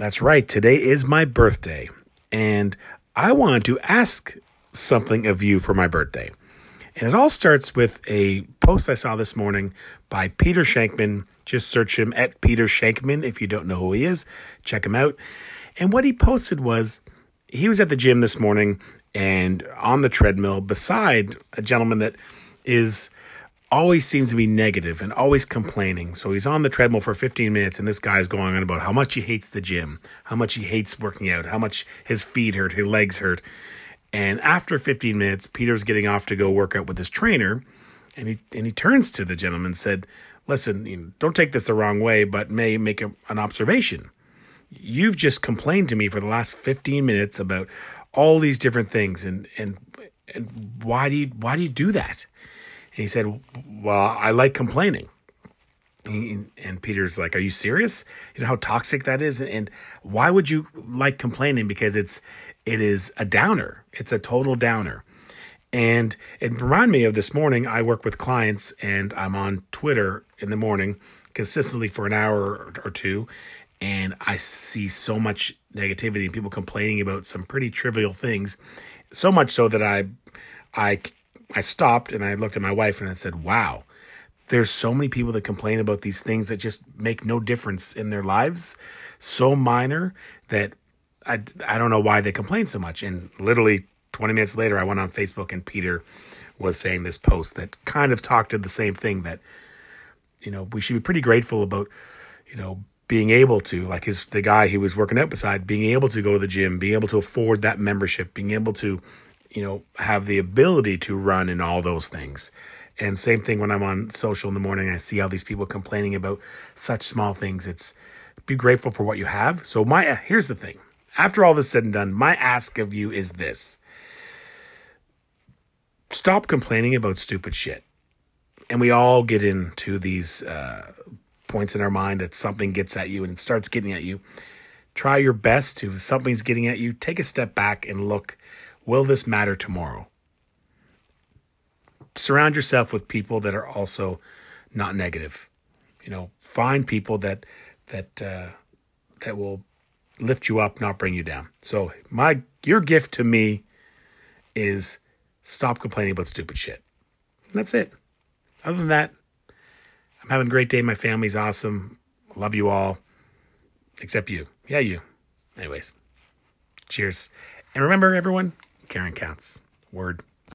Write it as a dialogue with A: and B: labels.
A: That's right. Today is my birthday. And I wanted to ask something of you for my birthday. And it all starts with a post I saw this morning by Peter Shankman. Just search him at Peter Shankman if you don't know who he is. Check him out. And what he posted was he was at the gym this morning and on the treadmill beside a gentleman that is always seems to be negative and always complaining. So he's on the treadmill for 15 minutes, and this guy's going on about how much he hates the gym, how much he hates working out, how much his feet hurt, his legs hurt. And after 15 minutes, Peter's getting off to go work out with his trainer, and he and he turns to the gentleman and said, "Listen, you know, don't take this the wrong way, but may make a, an observation. You've just complained to me for the last 15 minutes about all these different things, and and and why do you why do you do that?" And he said, Well, I like complaining. And Peter's like, Are you serious? You know how toxic that is? And why would you like complaining? Because it's it is a downer. It's a total downer. And it reminded me of this morning. I work with clients and I'm on Twitter in the morning consistently for an hour or two. And I see so much negativity and people complaining about some pretty trivial things. So much so that I I I stopped and I looked at my wife and I said, wow, there's so many people that complain about these things that just make no difference in their lives, so minor that I, I don't know why they complain so much. And literally 20 minutes later, I went on Facebook and Peter was saying this post that kind of talked to the same thing that, you know, we should be pretty grateful about, you know, being able to, like his, the guy he was working out beside, being able to go to the gym, being able to afford that membership, being able to, you know, have the ability to run and all those things. And same thing when I'm on social in the morning, I see all these people complaining about such small things. It's be grateful for what you have. So my here's the thing. After all this said and done, my ask of you is this. Stop complaining about stupid shit. And we all get into these uh, points in our mind that something gets at you and it starts getting at you. Try your best to, if something's getting at you, take a step back and look Will this matter tomorrow? Surround yourself with people that are also not negative. You know, find people that that uh, that will lift you up, not bring you down. So my your gift to me is stop complaining about stupid shit. That's it. Other than that, I'm having a great day. My family's awesome. Love you all. Except you. Yeah, you. Anyways. Cheers. And remember everyone, Karen counts. Word.